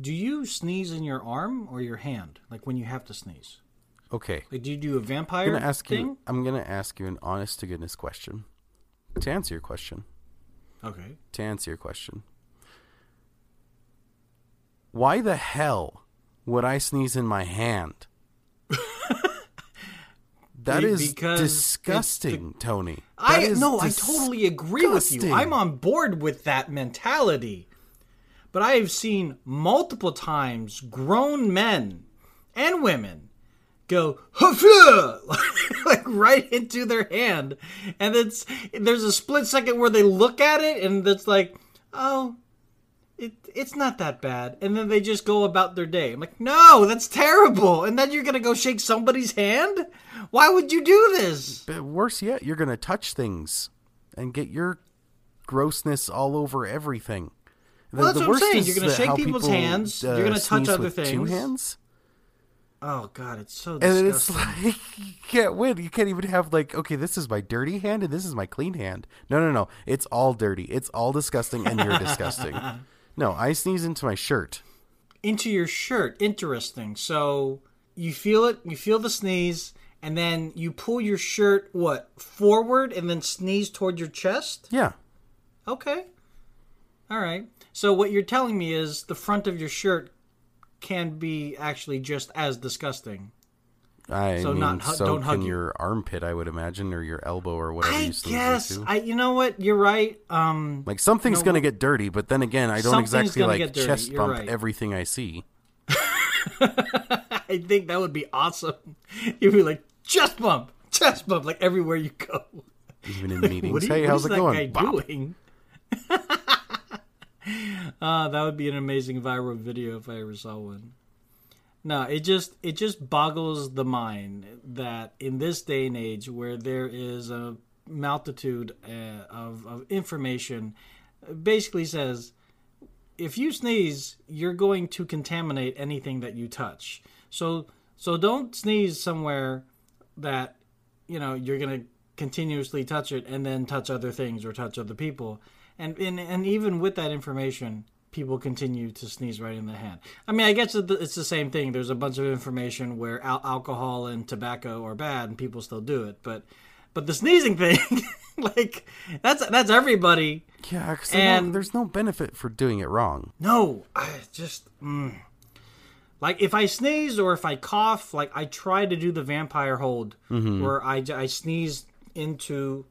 do you sneeze in your arm or your hand? Like when you have to sneeze? Okay, Like, do you do a I'm vampire gonna ask thing? you. I'm gonna ask you an honest to goodness question. To answer your question, Okay. to answer your question, why the hell would I sneeze in my hand? That is because disgusting, Tony. That I no, I totally agree with you. I'm on board with that mentality. But I have seen multiple times grown men and women go like right into their hand, and it's there's a split second where they look at it and it's like, oh, it it's not that bad, and then they just go about their day. I'm like, no, that's terrible. And then you're gonna go shake somebody's hand. Why would you do this? But worse yet, you're gonna touch things and get your grossness all over everything. Well, that's what I'm saying. You're gonna shake people's people, hands. You're uh, gonna touch other with Two hands. Oh god, it's so And disgusting. it's like you can't win. You can't even have like, okay, this is my dirty hand and this is my clean hand. No, no, no. It's all dirty. It's all disgusting, and you're disgusting. No, I sneeze into my shirt. into your shirt. Interesting. So you feel it, you feel the sneeze, and then you pull your shirt what forward and then sneeze toward your chest. Yeah, Okay. All right. So what you're telling me is the front of your shirt can be actually just as disgusting. I So mean, not hu- so don't hug your armpit, I would imagine, or your elbow, or whatever I you guess. I. You know what? You're right. Um. Like something's No, gonna get dirty, but then again, I don't exactly like chest bump right. everything I see. I think that would be awesome. You'd be like chest bump, chest bump, like everywhere you go. Even in meetings. You, hey, what how's is it that going? guy Bop. doing? Uh, that would be an amazing viral video if I ever saw one. No, it just it just boggles the mind that in this day and age where there is a multitude uh, of, of information, basically says if you sneeze, you're going to contaminate anything that you touch. So so don't sneeze somewhere that you know you're gonna continuously touch it and then touch other things or touch other people and and, and even with that information people continue to sneeze right in the hand i mean i guess it's the same thing there's a bunch of information where al- alcohol and tobacco are bad and people still do it but but the sneezing thing like that's that's everybody Yeah, 'cause I And- don't- there's no benefit for doing it wrong. no, I just mm. like if I sneeze or if I cough, like I try to do the vampire hold where I I sneeze into.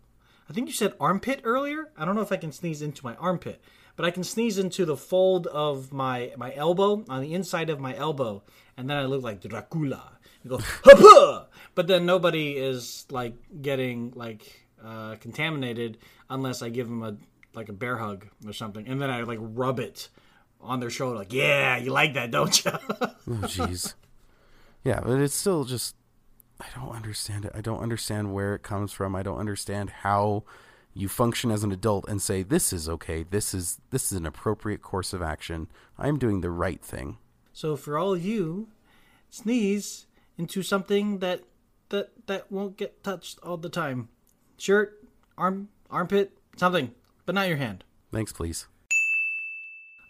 I think you said armpit earlier. I don't know if I can sneeze into my armpit, but I can sneeze into the fold of my my elbow on the inside of my elbow, and then I look like Dracula. You go, but then nobody is like getting like uh, contaminated unless I give them a like a bear hug or something, and then I like rub it on their shoulder, like, "Yeah, you like that, don't you?" Oh, jeez. yeah, but it's still just. I don't understand it. I don't understand where it comes from. I don't understand how you function as an adult and say this is okay. This is this is an appropriate course of action. I'm doing the right thing. so for all of you, sneeze into something that that that won't get touched all the time. Shirt, arm, armpit, something, but not your hand. Thanks, please.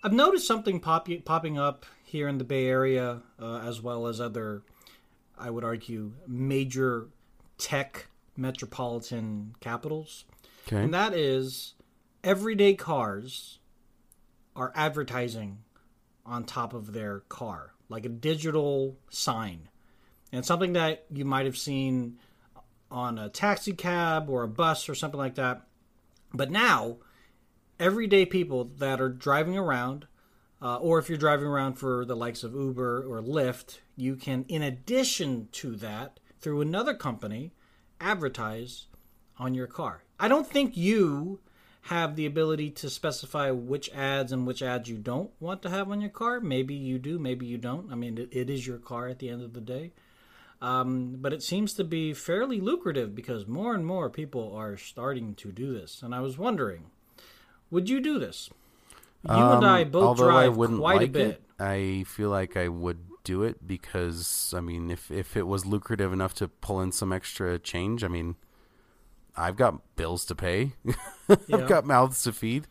I've noticed something pop- popping up here in the Bay Area, uh, as well as other, I would argue, major tech metropolitan capitals. Okay. And that is everyday cars are advertising on top of their car, like a digital sign. And something that you might have seen on a taxi cab or a bus or something like that. But now, everyday people that are driving around, uh, or if you're driving around for the likes of Uber or Lyft, you can, in addition to that, through another company, advertise on your car. I don't think you have the ability to specify which ads and which ads you don't want to have on your car. Maybe you do, maybe you don't. I mean, it, it is your car at the end of the day. Um, but it seems to be fairly lucrative because more and more people are starting to do this. And I was wondering, would you do this? You and I Um, both although I drive wouldn't quite like a bit. it, I feel like I would do it because I mean, if if it was lucrative enough to pull in some extra change, I mean, I've got bills to pay, Yeah. I've got mouths to feed.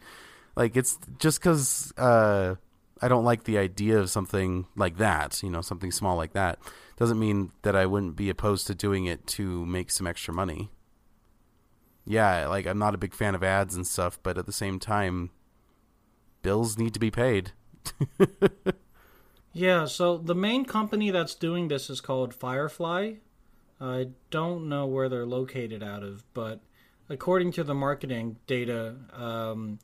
Like it's just because uh, I don't like the idea of something like that, you know, something small like that, doesn't mean that I wouldn't be opposed to doing it to make some extra money. Yeah, like I'm not a big fan of ads and stuff, but at the same time, bills need to be paid. Yeah, so the main company that's doing this is called Firefly. I don't know where they're located out of, but according to the marketing data, um,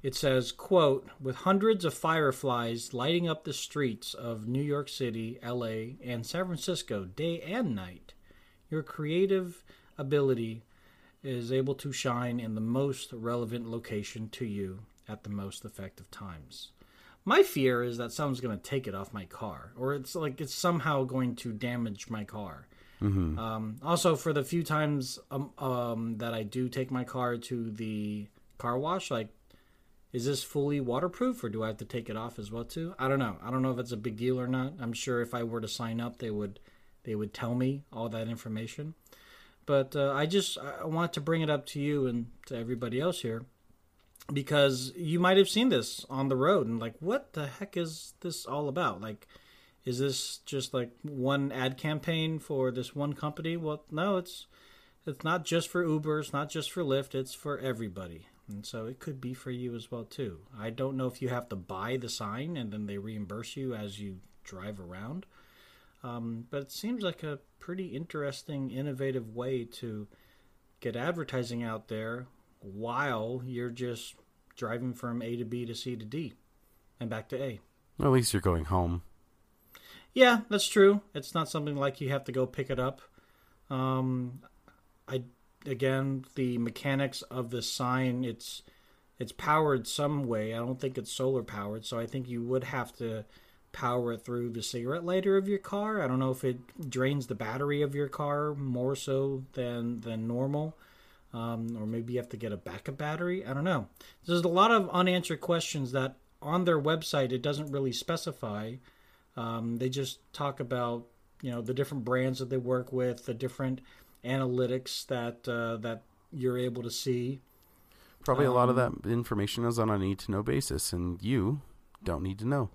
it says, quote, with hundreds of fireflies lighting up the streets of New York City, LA, and San Francisco day and night, your creative ability is able to shine in the most relevant location to you at the most effective times. My fear is that someone's going to take it off my car, or it's like it's somehow going to damage my car. Um, also, for the few times um, um, that I do take my car to the car wash, like, is this fully waterproof, or do I have to take it off as well too? I don't know. I don't know if it's a big deal or not. I'm sure if I were to sign up, they would they would tell me all that information. But uh, I just I want to bring it up to you and to everybody else here because you might have seen this on the road and like what the heck is this all about? Like is this just like one ad campaign for this one company? Well no it's it's not just for uber it's not just for lyft it's for everybody. And so it could be for you as well too. I don't know if you have to buy the sign and then they reimburse you as you drive around. Um, but it seems like a pretty interesting innovative way to get advertising out there while you're just driving from A to B to C to D and back to A. At least you're going home. Yeah, that's true. It's not something like you have to go pick it up. Um, I again the mechanics of the sign it's it's powered some way. I don't think it's solar powered, so I think you would have to power it through the cigarette lighter of your car. I don't know if it drains the battery of your car more so than than normal. Um, or maybe you have to get a backup battery. I don't know. There's a lot of unanswered questions that on their website it doesn't really specify. Um, they just talk about you know the different brands that they work with, the different analytics that uh, that you're able to see. Probably a lot of Um, that information is on a need to know basis, and you don't need to know.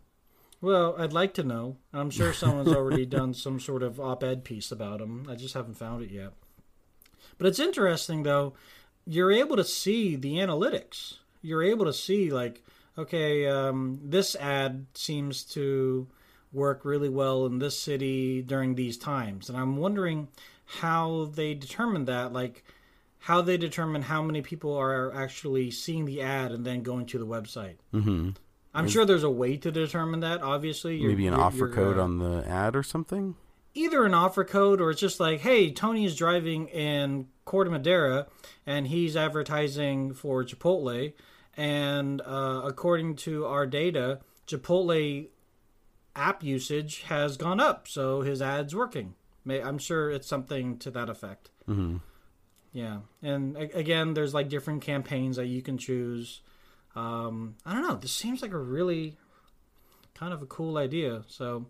Well, I'd like to know. I'm sure someone's already done some sort of op-ed piece about them. I just haven't found it yet. But it's interesting though. You're able to see the analytics. You're able to see like, okay, um, this ad seems to work really well in this city during these times, and I'm wondering how they determine that. Like, how they determine how many people are actually seeing the ad and then going to the website. hmm I'm sure there's a way to determine that. Obviously, You're- Maybe an you're- offer you're, code uh, on the ad or something. Either an offer code or it's just like, hey, Tony is driving in Corte Madera and he's advertising for Chipotle, and uh, according to our data, Chipotle app usage has gone up, so his ad's working. May- I'm sure it's something to that effect. hmm Yeah, and a- again, there's like different campaigns that you can choose. Um, I don't know. This seems like a really kind of a cool idea. So,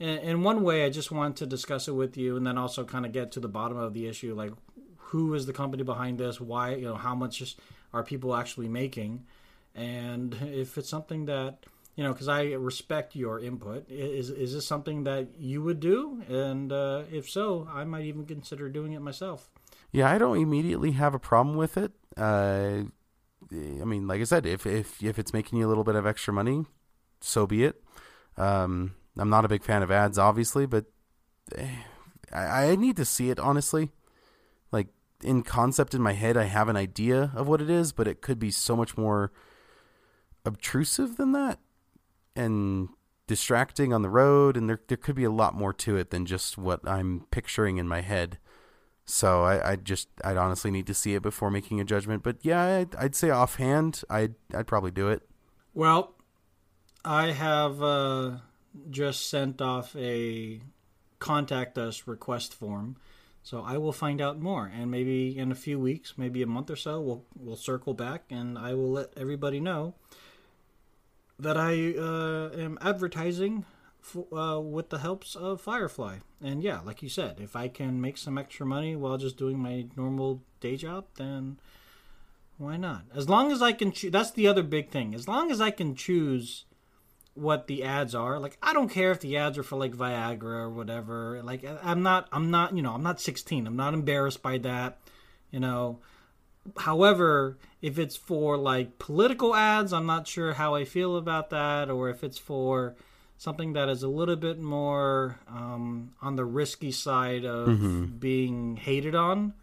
in, one way, I just want to discuss it with you, and then also kind of get to the bottom of the issue, like who is the company behind this? Why, you know, how much are people actually making? And if it's something that you know, because I respect your input, is is this something that you would do? And uh, if so, I might even consider doing it myself. Yeah, I don't immediately have a problem with it. Uh, I mean, like I said, if if if it's making you a little bit of extra money, so be it. Um, I'm not a big fan of ads, obviously, but eh, I, I need to see it honestly. Like in concept in my head, I have an idea of what it is, but it could be so much more obtrusive than that, and distracting on the road, and there there could be a lot more to it than just what I'm picturing in my head. So I, I just I'd honestly need to see it before making a judgment. But yeah, I'd, I'd say offhand, I'd I'd probably do it. Well, I have uh, just sent off a contact us request form, so I will find out more. And maybe in a few weeks, maybe a month or so, we'll we'll circle back, and I will let everybody know that I uh, am advertising uh, with the helps of Firefly. And yeah, like you said, if I can make some extra money while just doing my normal day job, then why not? As long as I can choose, that's the other big thing. As long as I can choose what the ads are, like I don't care if the ads are for like Viagra or whatever. Like I'm not, I'm not, you know, I'm not 16. I'm not embarrassed by that. You know, however, if it's for like political ads, I'm not sure how I feel about that, or if it's for something that is a little bit more um, on the risky side of mm-hmm. being hated on.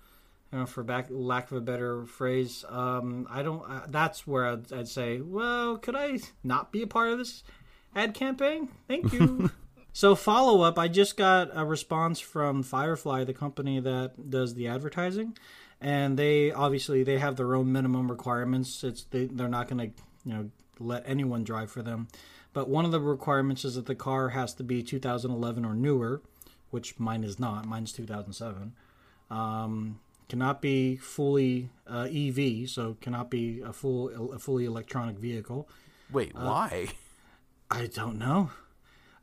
You know, for back, lack of a better phrase, um, I don't. Uh, that's where I'd, I'd, say, well, could I not be a part of this ad campaign? Thank you. so follow up, I just got a response from Firefly, the company that does the advertising, and they obviously they have their own minimum requirements. It's they, they're not going to you know let anyone drive for them. But one of the requirements is that the car has to be 2011 or newer, which mine is not. Mine's 2007. Um, cannot be fully uh, EV, so cannot be a full a fully electronic vehicle. Wait, uh, why? I don't know.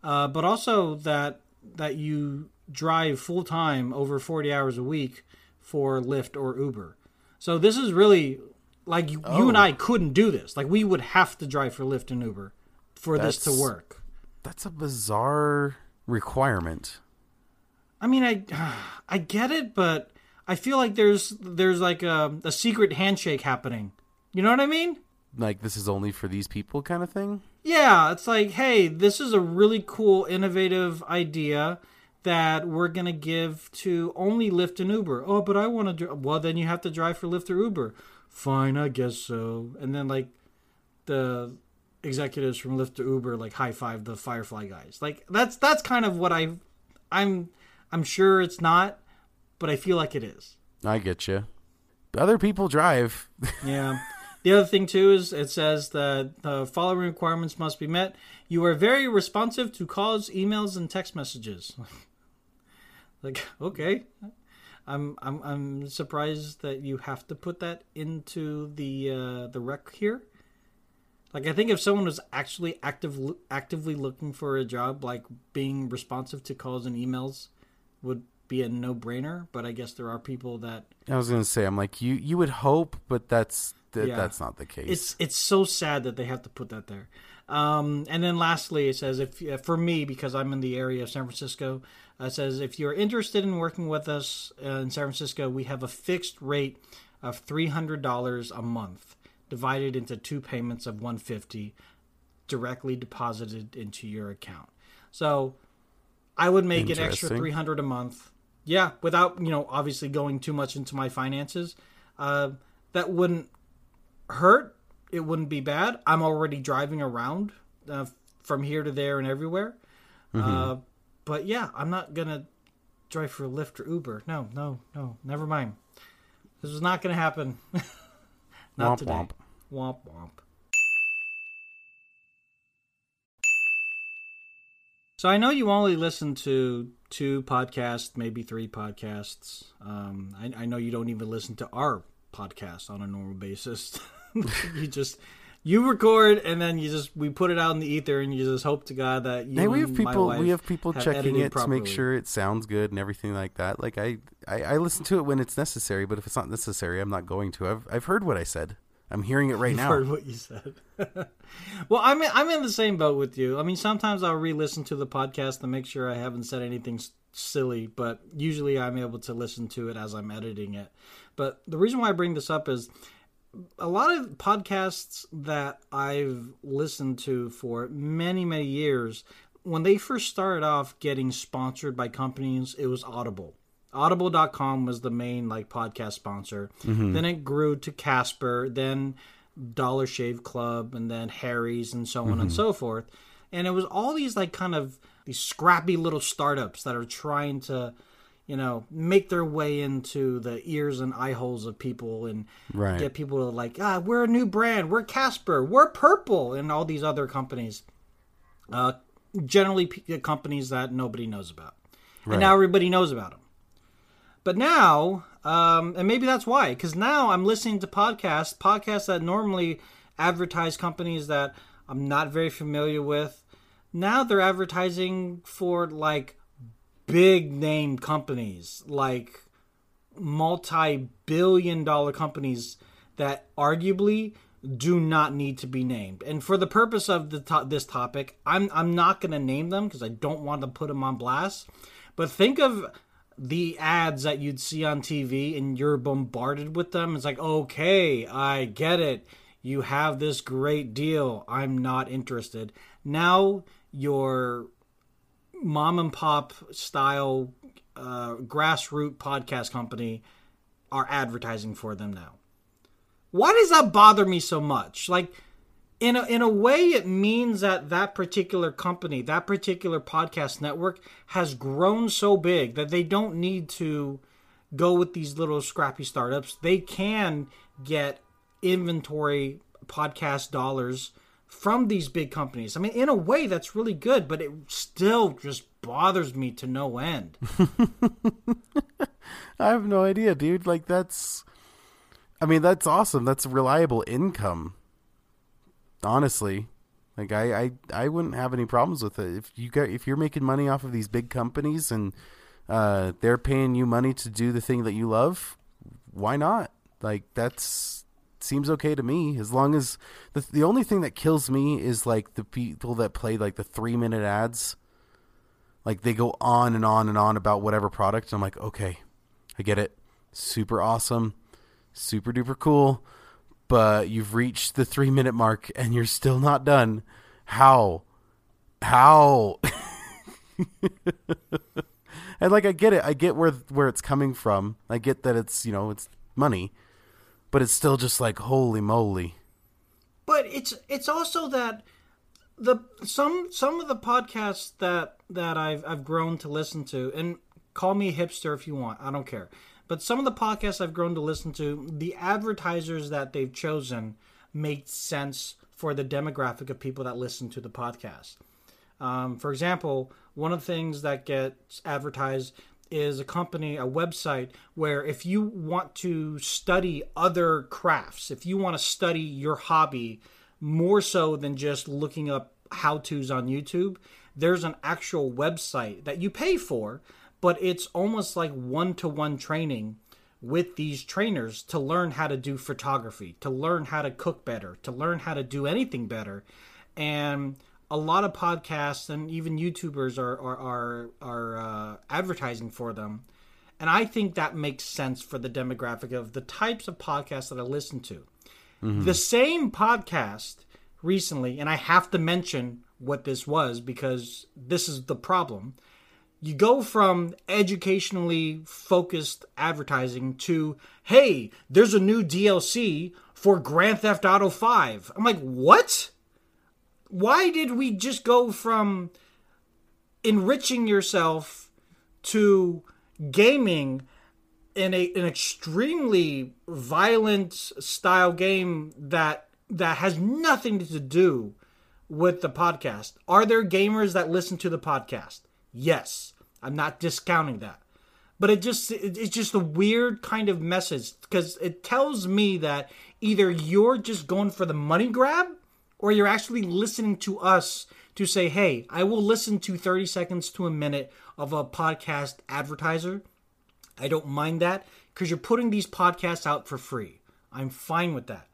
Uh, but also that that you drive full time over 40 hours a week for Lyft or Uber. So this is really like you, oh. you and oh. I couldn't do this. Like we would have to drive for Lyft and Uber for that's, this to work. That's a bizarre requirement. I mean, I I get it, but I feel like there's there's like a, a secret handshake happening. You know what I mean? Like this is only for these people, kind of thing. Yeah, it's like, hey, this is a really cool, innovative idea that we're gonna give to only Lyft and Uber. Oh, but I want to. Well, then you have to drive for Lyft or Uber. Fine, I guess so. And then like the executives from Lyft or Uber like high five the Firefly guys. Like that's that's kind of what I I'm I'm sure it's not, but I feel like it is. I get you. Other people drive. yeah. The other thing too is it says that the following requirements must be met. You are very responsive to calls, emails, and text messages. like okay, I'm I'm I'm surprised that you have to put that into the uh, the rec here. Like I think if someone was actually active actively looking for a job, like being responsive to calls and emails would be a no brainer. But I guess there are people that I was gonna say I'm like you you would hope, but that's that, yeah. that's not the case. It's it's so sad that they have to put that there. Um, and then lastly, it says if for me because I'm in the area of San Francisco, uh, it says if you're interested in working with us uh, in San Francisco, we have a fixed rate of three hundred dollars a month divided into two payments of 150 directly deposited into your account. So I would make an extra 300 a month. Yeah, without, you know, obviously going too much into my finances. Uh, that wouldn't hurt. It wouldn't be bad. I'm already driving around uh, from here to there and everywhere. Mm-hmm. Uh, but yeah, I'm not going to drive for Lyft or Uber. No, no, no. Never mind. This is not going to happen. Not womp, today. Womp. womp womp. So I know you only listen to two podcasts, maybe three podcasts. Um, I, I know you don't even listen to our podcast on a normal basis. you just you record and then you just we put it out in the ether and you just hope to God that you. Hey, we have people. We have people have checking it properly. to make sure it sounds good and everything like that. Like I, I, I listen to it when it's necessary, but if it's not necessary, I'm not going to. I've I've heard what I said. I'm hearing it right You've now. Heard what you said. well, I'm in, I'm in the same boat with you. I mean, sometimes I'll re-listen to the podcast to make sure I haven't said anything silly, but usually I'm able to listen to it as I'm editing it. But the reason why I bring this up is a lot of podcasts that I've listened to for many, many years, when they first started off getting sponsored by companies, it was Audible. Audible.com was the main like podcast sponsor. Mm-hmm. Then it grew to Casper, then Dollar Shave Club, and then Harry's, and so on mm-hmm. and so forth. And it was all these like kind of these scrappy little startups that are trying to you know, make their way into the ears and eye holes of people and Right. get people to like, ah, we're a new brand, we're Casper, we're Purple, and all these other companies. Uh, generally, p- companies that nobody knows about, Right. and now everybody knows about them. But now, um, and maybe that's why, because now I'm listening to podcasts, podcasts that normally advertise companies that I'm not very familiar with. Now they're advertising for like big name companies, like multi billion dollar companies that arguably do not need to be named. And for the purpose of the to- this topic, I'm I'm not going to name them because I don't want to put them on blast. But think of the ads that you'd see on TV and you're bombarded with them. It's like, "Okay, I get it. You have this great deal. I'm not interested." Now your mom and pop style uh, grassroots podcast company are advertising for them now. Why does that bother me so much? Like, in a, in a way, it means that that particular company, that particular podcast network has grown so big that they don't need to go with these little scrappy startups. They can get inventory podcast dollars from these big companies. I mean, in a way, that's really good, but it still just bothers me to no end. I have no idea, dude. Like that's I mean, that's awesome. That's reliable income. Honestly. Like I, I, I wouldn't have any problems with it. If you got if you're making money off of these big companies and uh, they're paying you money to do the thing that you love, why not? Like that's seems okay to me as long as the the only thing that kills me is like the people that play like the 3 minute ads. Like they go on and on and on about whatever product I'm like, "Okay, I get it. Super awesome. Super duper cool. But you've reached the three minute mark and you're still not done. How? How? and like I get it. I get where where it's coming from. I get that it's, you know, it's money. But it's still just like holy moly. but it's it's also that the some some of the podcasts that that I've I've grown to listen to and call me a hipster if you want I don't care but some of the podcasts I've grown to listen to the advertisers that they've chosen make sense for the demographic of people that listen to the podcast. Um, for example, one of the things that gets advertised is a company, a website where if you want to study other crafts, if you want to study your hobby more so than just looking up how to's on YouTube, there's an actual website that you pay for, but it's almost like one to one training with these trainers to learn how to do photography, to learn how to cook better, to learn how to do anything better. And a lot of podcasts and even YouTubers are are are, are uh, advertising for them, and I think that makes sense for the demographic of the types of podcasts that I listen to. The same podcast recently, and I have to mention what this was because this is the problem. You go from educationally focused advertising to, hey, there's a new DLC for Grand Theft Auto 5. I'm like, what? why did we just go from enriching yourself to gaming in a an extremely violent style game that that has nothing to do with the podcast. Are there gamers that listen to the podcast? Yes. I'm not discounting that. But it just it's just a weird kind of message because it tells me that either you're just going for the money grab or you're actually listening to us to say, "Hey, I will listen to 30 seconds to a minute of a podcast advertiser." I don't mind that because you're putting these podcasts out for free. I'm fine with that.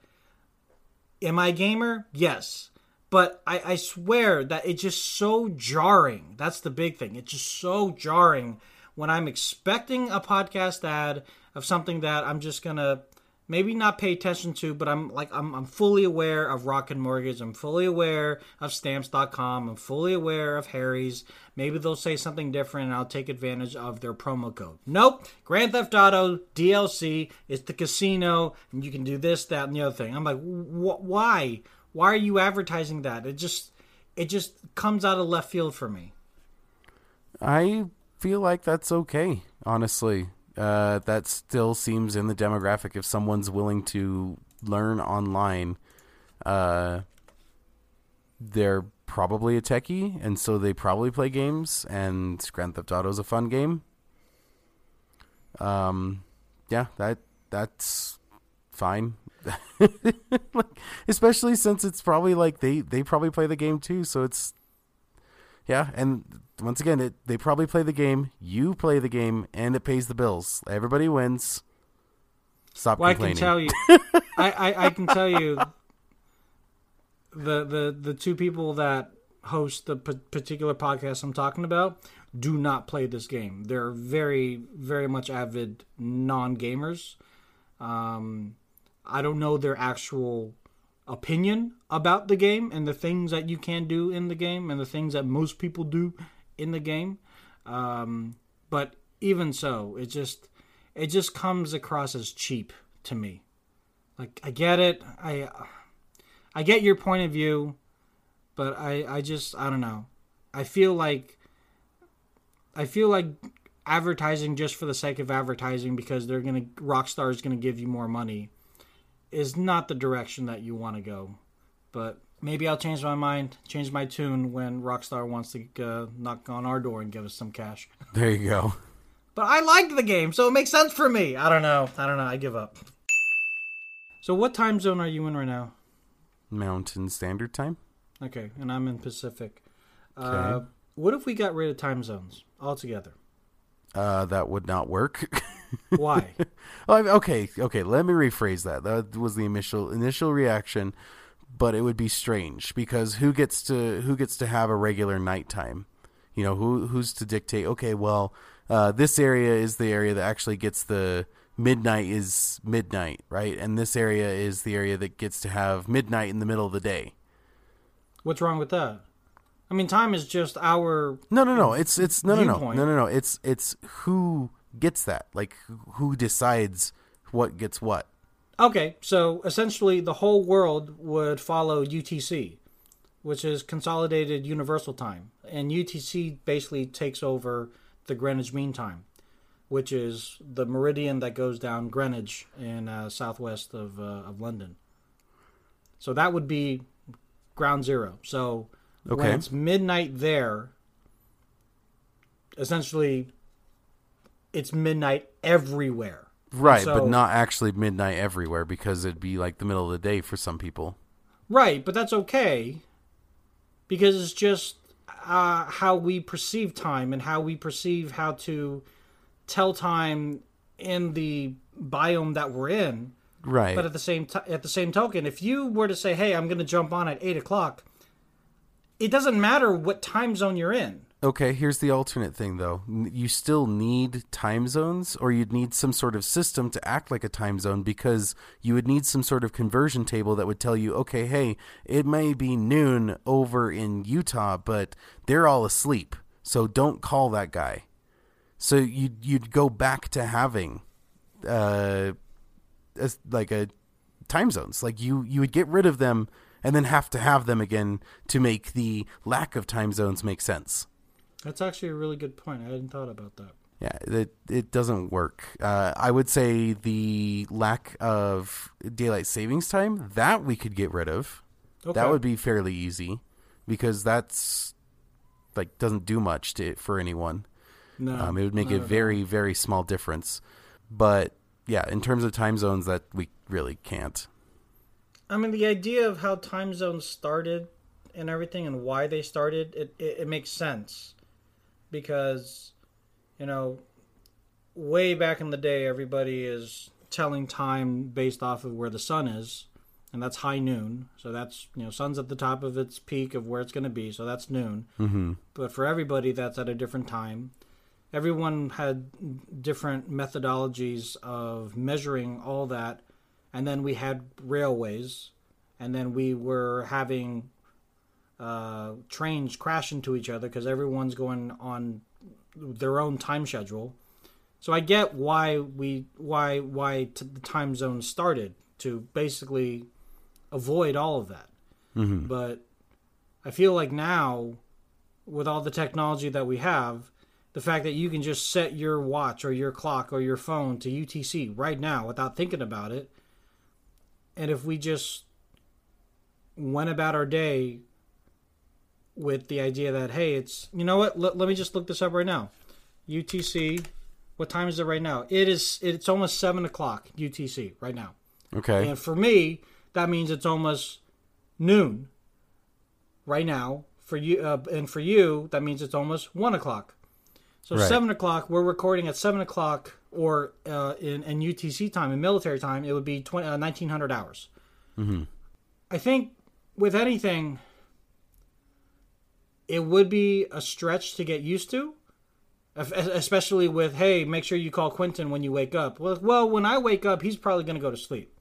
Am I a gamer? Yes. But I, I swear that it's just so jarring. That's the big thing. It's just so jarring when I'm expecting a podcast ad of something that I'm just gonna maybe not pay attention to, but I'm like I'm I'm fully aware of Rocket Mortgage, I'm fully aware of stamps.com, I'm fully aware of Harry's. Maybe they'll say something different and I'll take advantage of their promo code. Nope. Grand Theft Auto DLC is the casino and you can do this, that, and the other thing. I'm like, wh- why? Why are you advertising that? It just it just comes out of left field for me. I feel like that's okay. honestly. Uh, that still seems in the demographic. If someone's willing to learn online, uh, they're probably a techie, and so they probably play games. And Grand Theft Auto is a fun game. Um, yeah, that that's fine. like, especially since it's probably like they they probably play the game too, so it's yeah. And once again, it they probably play the game. You play the game, and it pays the bills. Everybody wins. Stop Well, I can tell you, I, I, I can tell you, the the the two people that host the p- particular podcast I'm talking about do not play this game. They're very very much avid non gamers. Um, I don't know their actual opinion about the game and the things that you can do in the game and the things that most people do in the game. Um, but even so, it just it just comes across as cheap to me. Like I get it, I I get your point of view, but I I just I don't know. I feel like I feel like advertising just for the sake of advertising because they're gonna Rockstar is gonna give you more money is not the direction that you want to go. But maybe I'll change my mind, change my tune when Rockstar wants to uh, knock on our door and give us some cash. There you go. But I liked the game, so it makes sense for me. I don't know. I don't know. I give up. So what time zone are you in right now? Mountain Standard Time. Okay, and I'm in Pacific. Uh, Okay. what if we got rid of time zones altogether? Uh, that would not work. Why? I- okay, okay. Let me rephrase that. That was the initial initial reaction, but it would be strange because who gets to who gets to have a regular nighttime? You know, who who's to dictate? Okay, well, uh, this area is the area that actually gets the midnight is midnight, right? And this area is the area that gets to have midnight in the middle of the day. What's wrong with that? I mean, time is just our. No, no, no. It's it's no, no, no, no, no, no. It's it's who gets that. Like who decides what gets what. Okay, so essentially the whole world would follow UTC, which is Consolidated Universal Time. And UTC basically takes over the Greenwich Mean Time, which is the meridian that goes down Greenwich in uh, southwest of, uh, of London. So that would be ground zero. So when Okay. it's midnight there, essentially it's midnight everywhere. Right, So- but not actually midnight everywhere because it'd be like the middle of the day for some people. Right, but that's okay because it's just uh, how we perceive time and how we perceive how to tell time in the biome that we're in. Right. But at the same t- at the same token, if you were to say, "Hey, I'm going to jump on at eight o'clock," it doesn't matter what time zone you're in. Okay, here's the alternate thing though. You still need time zones or you'd need some sort of system to act like a time zone because you would need some sort of conversion table that would tell you, "Okay, hey, it may be noon over in Utah, but they're all asleep. So don't call that guy." So you'd you'd go back to having uh like a time zones. Like you you would get rid of them and then have to have them again to make the lack of time zones make sense. That's actually a really good point. I hadn't thought about that. Yeah, it it doesn't work. Uh, I would say the lack of daylight savings time that we could get rid of. Okay. That would be fairly easy because that's like doesn't do much to for anyone. no. Um, it would make a very very small difference. But yeah, in terms of time zones, that we really can't. I mean, the idea of how time zones started and everything and why they started, it, it, it makes sense. Because, you know, way back in the day, everybody is telling time based off of where the sun is, and that's high noon. So that's, you know, sun's at the top of its peak of where it's going to be, so that's noon. Mm-hmm. But for everybody, that's at a different time. Everyone had different methodologies of measuring all that. And then we had railways. And then we were having uh, trains crash into each other because everyone's going on their own time schedule. So I get why we why why t- the time zone started to basically avoid all of that. Mm-hmm. But I feel like now, with all the technology that we have, the fact that you can just set your watch or your clock or your phone to UTC right now without thinking about it. And if we just went about our day with the idea that, hey, it's, you know what, let, let me just look this up right now. UTC, what time is it right now? It is, it's almost 7 o'clock UTC right now. Okay. And for me, that means it's almost noon right now. For you, uh, and for you, that means it's almost one o'clock. So Right. seven o'clock, we're recording at seven o'clock, or uh, in, in UTC time, in military time, it would be 20, uh, 1900 hours. Mm-hmm. I think with anything, it would be a stretch to get used to, especially with hey, make sure you call Quentin when you wake up. Well, well, when I wake up, he's probably going to go to sleep.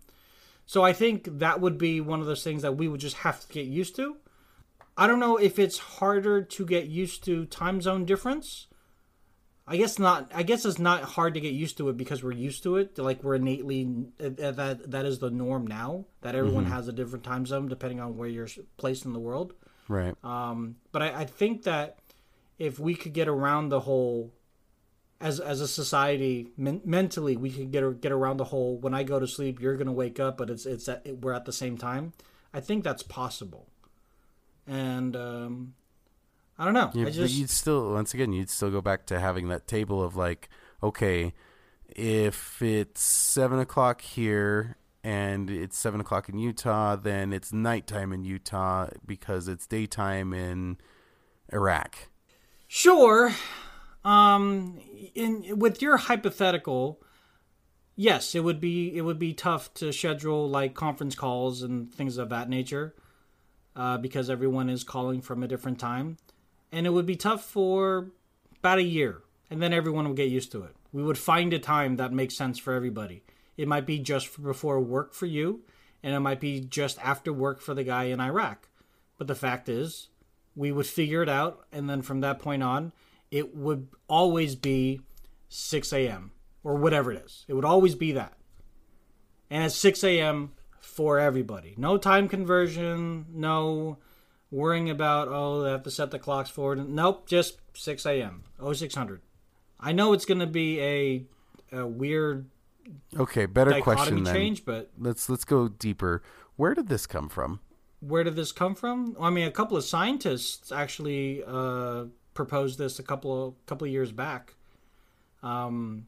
So I think that would be one of those things that we would just have to get used to. I don't know if it's harder to get used to time zone difference. I guess not. I guess it's not hard to get used to it because we're used to it. Like we're innately uh, that that is the norm now. That everyone has a different time zone depending on where you're placed in the world. Right. Um, but I, I think that if we could get around the whole, as as a society, men- mentally, we could get get around the whole. When I go to sleep, you're gonna wake up, but it's it's at, we're at the same time. I think that's possible. And um, I don't know. Yeah, I but just you'd still once again you'd still go back to having that table of like, okay, if it's seven o'clock here and it's seven o'clock in Utah, then it's nighttime in Utah because it's daytime in Iraq. Sure. Um, in with your hypothetical, yes, it would be it would be tough to schedule like conference calls and things of that nature, uh, because everyone is calling from a different time, and it would be tough for about a year, and then everyone would get used to it. We would find a time that makes sense for everybody. It might be just before work for you, and it might be just after work for the guy in Iraq. But the fact is, we would figure it out, and then from that point on, it would always be 6 a.m. or whatever it is. It would always be that. And it's 6 a.m. for everybody. No time conversion, no worrying about, oh, they have to set the clocks forward. Nope, just 6 a.m. 0600. I know it's going to be a, a weird Okay, better question then. change, but Let's let's go deeper. Where did this come from? where did this come from? I mean, a couple of scientists actually uh, proposed this a couple of couple of years back. Um,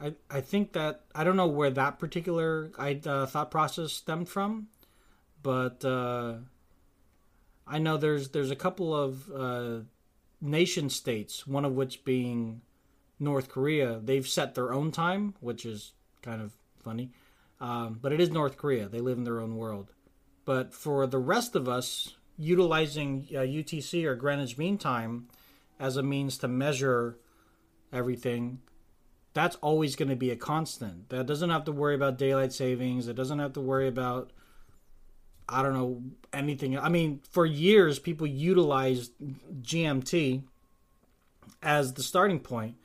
I I think that I don't know where that particular I, uh, thought process stemmed from, but uh, I know there's there's a couple of uh, nation states, one of which being North Korea. They've set their own time, which is kind of funny, um, but it is North Korea. They live in their own world. But for the rest of us, utilizing uh, UTC or Greenwich Mean Time as a means to measure everything, that's always going to be a constant. That doesn't have to worry about daylight savings. It doesn't have to worry about, I don't know, anything. I mean, for years, people utilized GMT as the starting point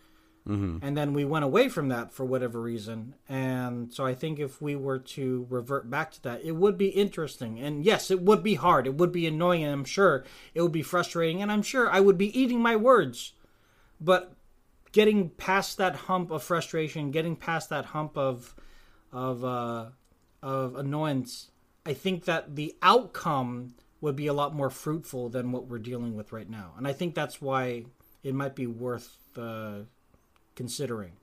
and then we went away from that for whatever reason. And so i think if we were to revert back to that it would be interesting. And yes it would be hard. It would be annoying and i'm sure. It would be frustrating. And i'm sure i would be eating my words. But getting past that hump of frustration getting past that hump of of uh of annoyance i think that the outcome would be a lot more fruitful than what we're dealing with right now. And i think that's why it might be worth uh considering.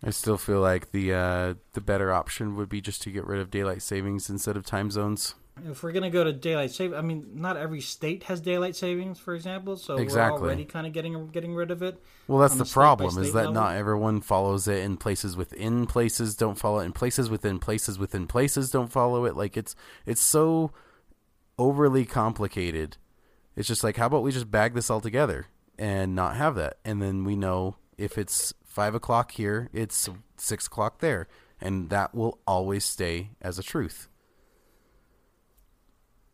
I still feel like the uh, the better option would be just to get rid of daylight savings instead of time zones. If we're gonna go to daylight save, I mean, not every state has daylight savings, for example. So Exactly. we're already kind of getting getting rid of it. Well, that's the problem is that level? not everyone follows it, and places within places don't follow it, and places within places within places don't follow it. Like it's it's so overly complicated. It's just like, how about we just bag this all together and not have that, and then we know if it's five o'clock here, it's six o'clock there, and that will always stay as a truth.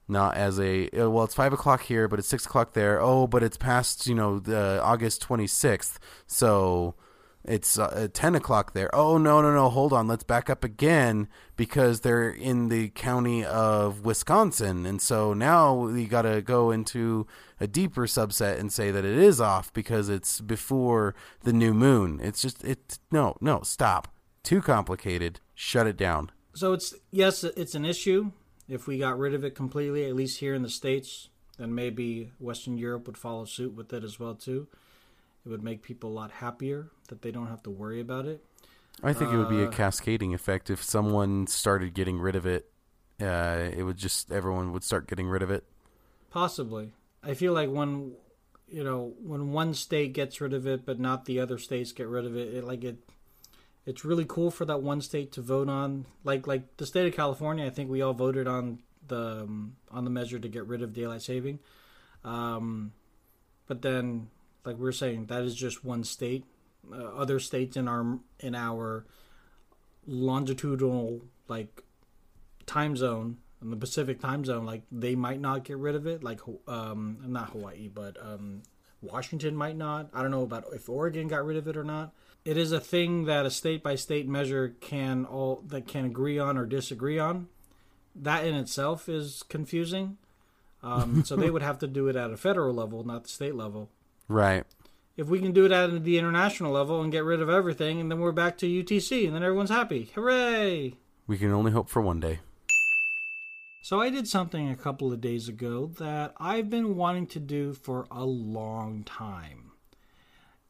Not as a uh, well, it's five o'clock here, but it's six o'clock there. Oh, but it's past you know the August twenty sixth, so it's uh, ten o'clock there. Oh no no no, hold on, let's back up again because they're in the county of Wisconsin, and so now we got to go into a deeper subset and say that it is off because it's before the new moon. It's just it no, no, stop. Too complicated. Shut it down. So it's yes, it's an issue. If we got rid of it completely, at least here in the states, then maybe Western Europe would follow suit with it as well too. It would make people a lot happier that they don't have to worry about it. I think it would be a Uh, cascading effect if someone started getting rid of it. Uh, it would just everyone would start getting rid of it. Possibly. I feel like when you know when one state gets rid of it, but not the other states get rid of it, it like it. It's really cool for that one state to vote on, like like the state of California. I think we all voted on the um, on the measure to get rid of daylight saving, um, but then like we are saying, that is just one state. Uh, other states in our in our longitudinal like time zone in the Pacific time zone, like they might not get rid of it. Like um, not Hawaii, but um, Washington might not. I don't know about if Oregon got rid of it or not. It is a thing that a state by state measure can all that can agree on or disagree on. That in itself is confusing. Um, so they would have to do it at a federal level, not the state level. Right. If we can do it at the international level and get rid of everything, and then we're back to UTC, and then everyone's happy. Hooray! We can only hope for one day. So I did something a couple of days ago that I've been wanting to do for a long time.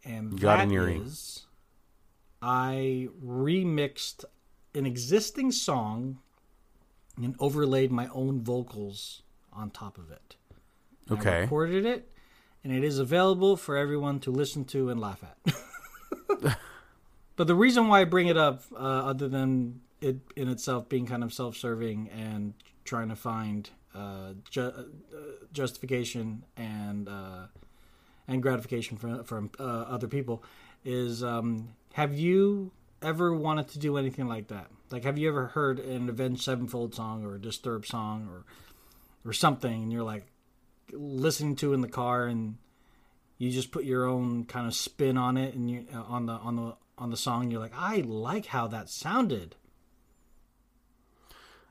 And got that earring. I remixed an existing song and overlaid my own vocals on top of it. And I Okay. recorded it and it is available for everyone to listen to and laugh at. but the reason why I bring it up, uh, other than it in itself being kind of self-serving and trying to find uh, ju- uh, justification and uh, and gratification from from uh, other people, is um, have you ever wanted to do anything like that? Like, have you ever heard an Avenged Sevenfold song or a Disturbed song or or something, and you're like listening to in the car and you just put your own kind of spin on it and you uh, on the on the on the song you're like i like how that sounded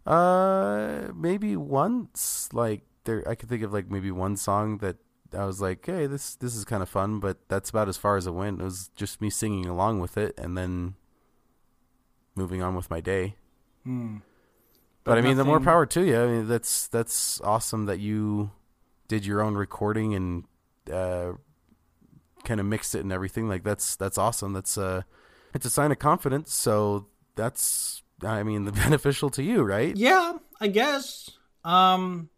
Uh, maybe once. Like there, I could think of like maybe one song that I was like, "Hey, this this is kind of fun," but that's about as far as it went. It was just me singing along with it, and then moving on with my day. Hmm. But, I mean, the more power to you. I mean, that's that's awesome that you did your own recording and uh, kind of mixed it and everything. Like that's that's awesome. That's uh, it's a sign of confidence. So that's I mean, the beneficial to you, right? yeah i guess um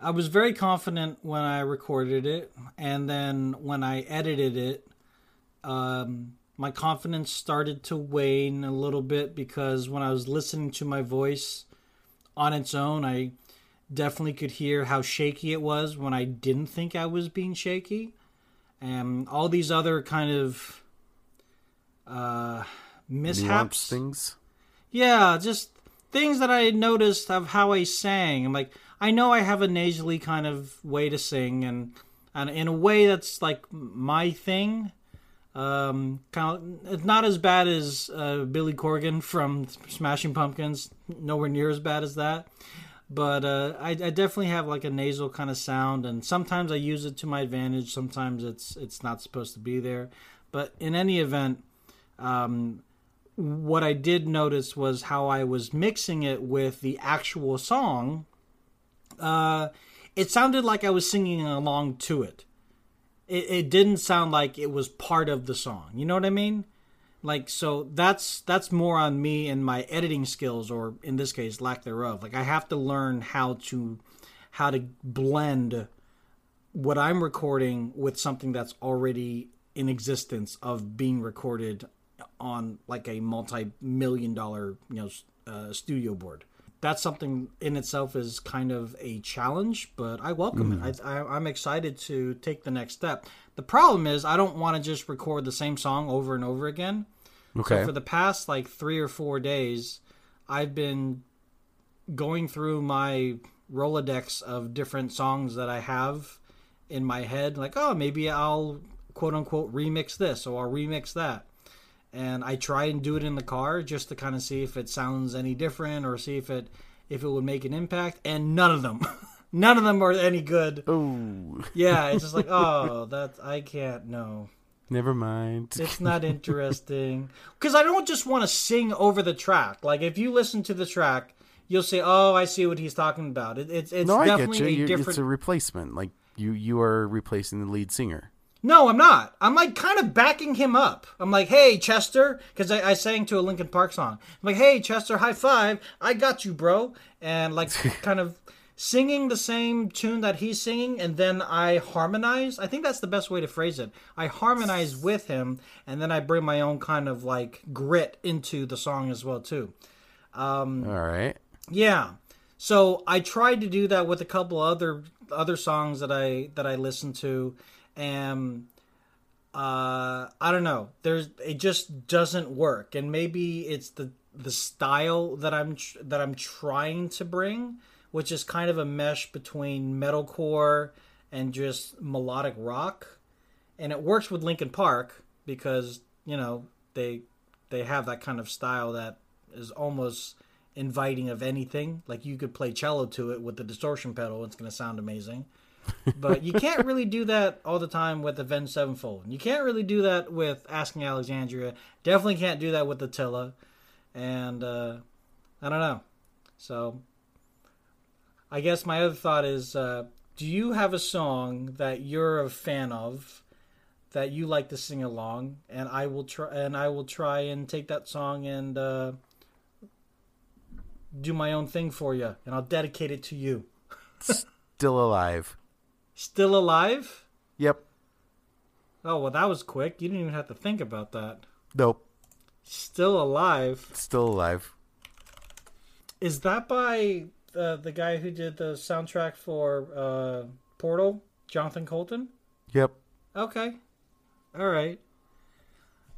i was very confident when i recorded it and then when i edited it um my confidence started to wane a little bit because when i was listening to my voice on its own i definitely could hear how shaky it was when i didn't think i was being shaky and all these other kind of uh mishaps things. yeah, just things that I noticed of how I sang. I'm like, I know I have a nasally kind of way to sing, and and in a way that's like my thing. Um, kind of, it's not as bad as uh, Billy Corgan from Smashing Pumpkins. Nowhere near as bad as that. But uh, I, I definitely have like a nasal kind of sound, and sometimes I use it to my advantage. Sometimes it's it's not supposed to be there. But in any event, um, what I did notice was how I was mixing it with the actual song. Uh, it sounded like I was singing along to it. it. It didn't sound like it was part of the song. You know what I mean? Like so that's that's more on me and my editing skills or in this case lack thereof. Like I have to learn how to how to blend what I'm recording with something that's already in existence of being recorded on like a multi-million dollar you know uh, studio board. That's something in itself is kind of a challenge but i welcome it. I, I, i'm excited to take the next step the problem is i don't want to just record the same song over and over again Okay. so for the past like three or four days, I've been going through my Rolodex of different songs that I have in my head. Like, oh, maybe I'll quote unquote remix this or I'll remix that. And I try and do it in the car just to kind of see if it sounds any different or see if it if it would make an impact. And none of them, None of them are any good. Oh, Yeah, it's just like, oh, that's I can't. No, never mind. it's not interesting. Because I don't just want to sing over the track. Like if you listen to the track, you'll say, "Oh, I see what he's talking about." It, it's it's no, I get definitely you. a You're- different. It's a replacement. Like you, you are replacing the lead singer. No, I'm not. I'm like kind of backing him up. I'm like, hey, Chester, because I, I sang to a Linkin Park song. I'm like, hey, Chester, high five. I got you, bro. And like kind of singing the same tune that he's singing, and then I harmonize. I think that's the best way to phrase it. I harmonize with him, and then I bring my own kind of like grit into the song as well, too. Um, All right. Yeah. So I tried to do that with a couple other other songs that I that I listened to, and uh, I don't know. There's it just doesn't work, and maybe it's the the style that I'm tr- that I'm trying to bring, which is kind of a mesh between metalcore and just melodic rock, and it works with Linkin Park because you know they they have that kind of style that is almost inviting of anything. Like you could play cello to it with the distortion pedal; it's going to sound amazing. but you can't really do that all the time with Avenged Sevenfold. You can't really do that with Asking Alexandria. Definitely can't do that with Attila. And uh, I don't know. So I guess my other thought is: uh, Do you have a song that you're a fan of? That you like to sing along, and I will try, and I will try and take that song and uh, do my own thing for you, and I'll dedicate it to you. Still alive. Still alive? Yep. Oh, well, that was quick. You didn't even have to think about that. Nope. Still alive. Still alive. Is that by uh, the guy who did the soundtrack for uh, Portal, Jonathan Coulton? Yep. Okay. All right.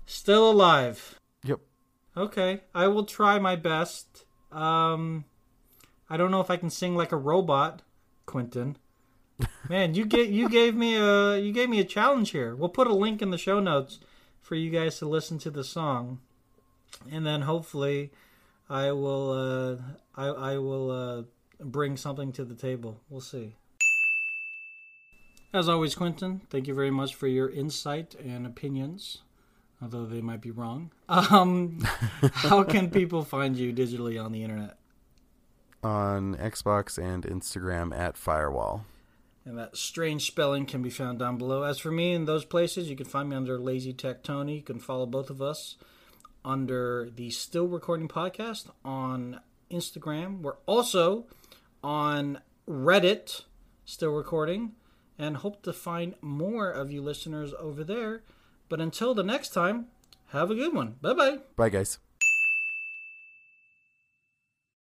Still alive. Yep. Okay. I will try my best. Um, I don't know if I can sing like a robot, Quentin. Man, you get you gave me a you gave me a challenge here. We'll put a link in the show notes for you guys to listen to the song, and then hopefully, I will uh, I I will uh, bring something to the table. We'll see. As always, Quentin, thank you very much for your insight and opinions, although they might be wrong. Um, how can people find you digitally on the internet? On Xbox and Instagram at Firewall. And that strange spelling can be found down below. As for me in those places, you can find me under Lazy Tech Tony. You can follow both of us under the Still Recording Podcast on Instagram. We're also on Reddit, Still Recording, and hope to find more of you listeners over there. But until the next time, have a good one. Bye bye. Bye, guys.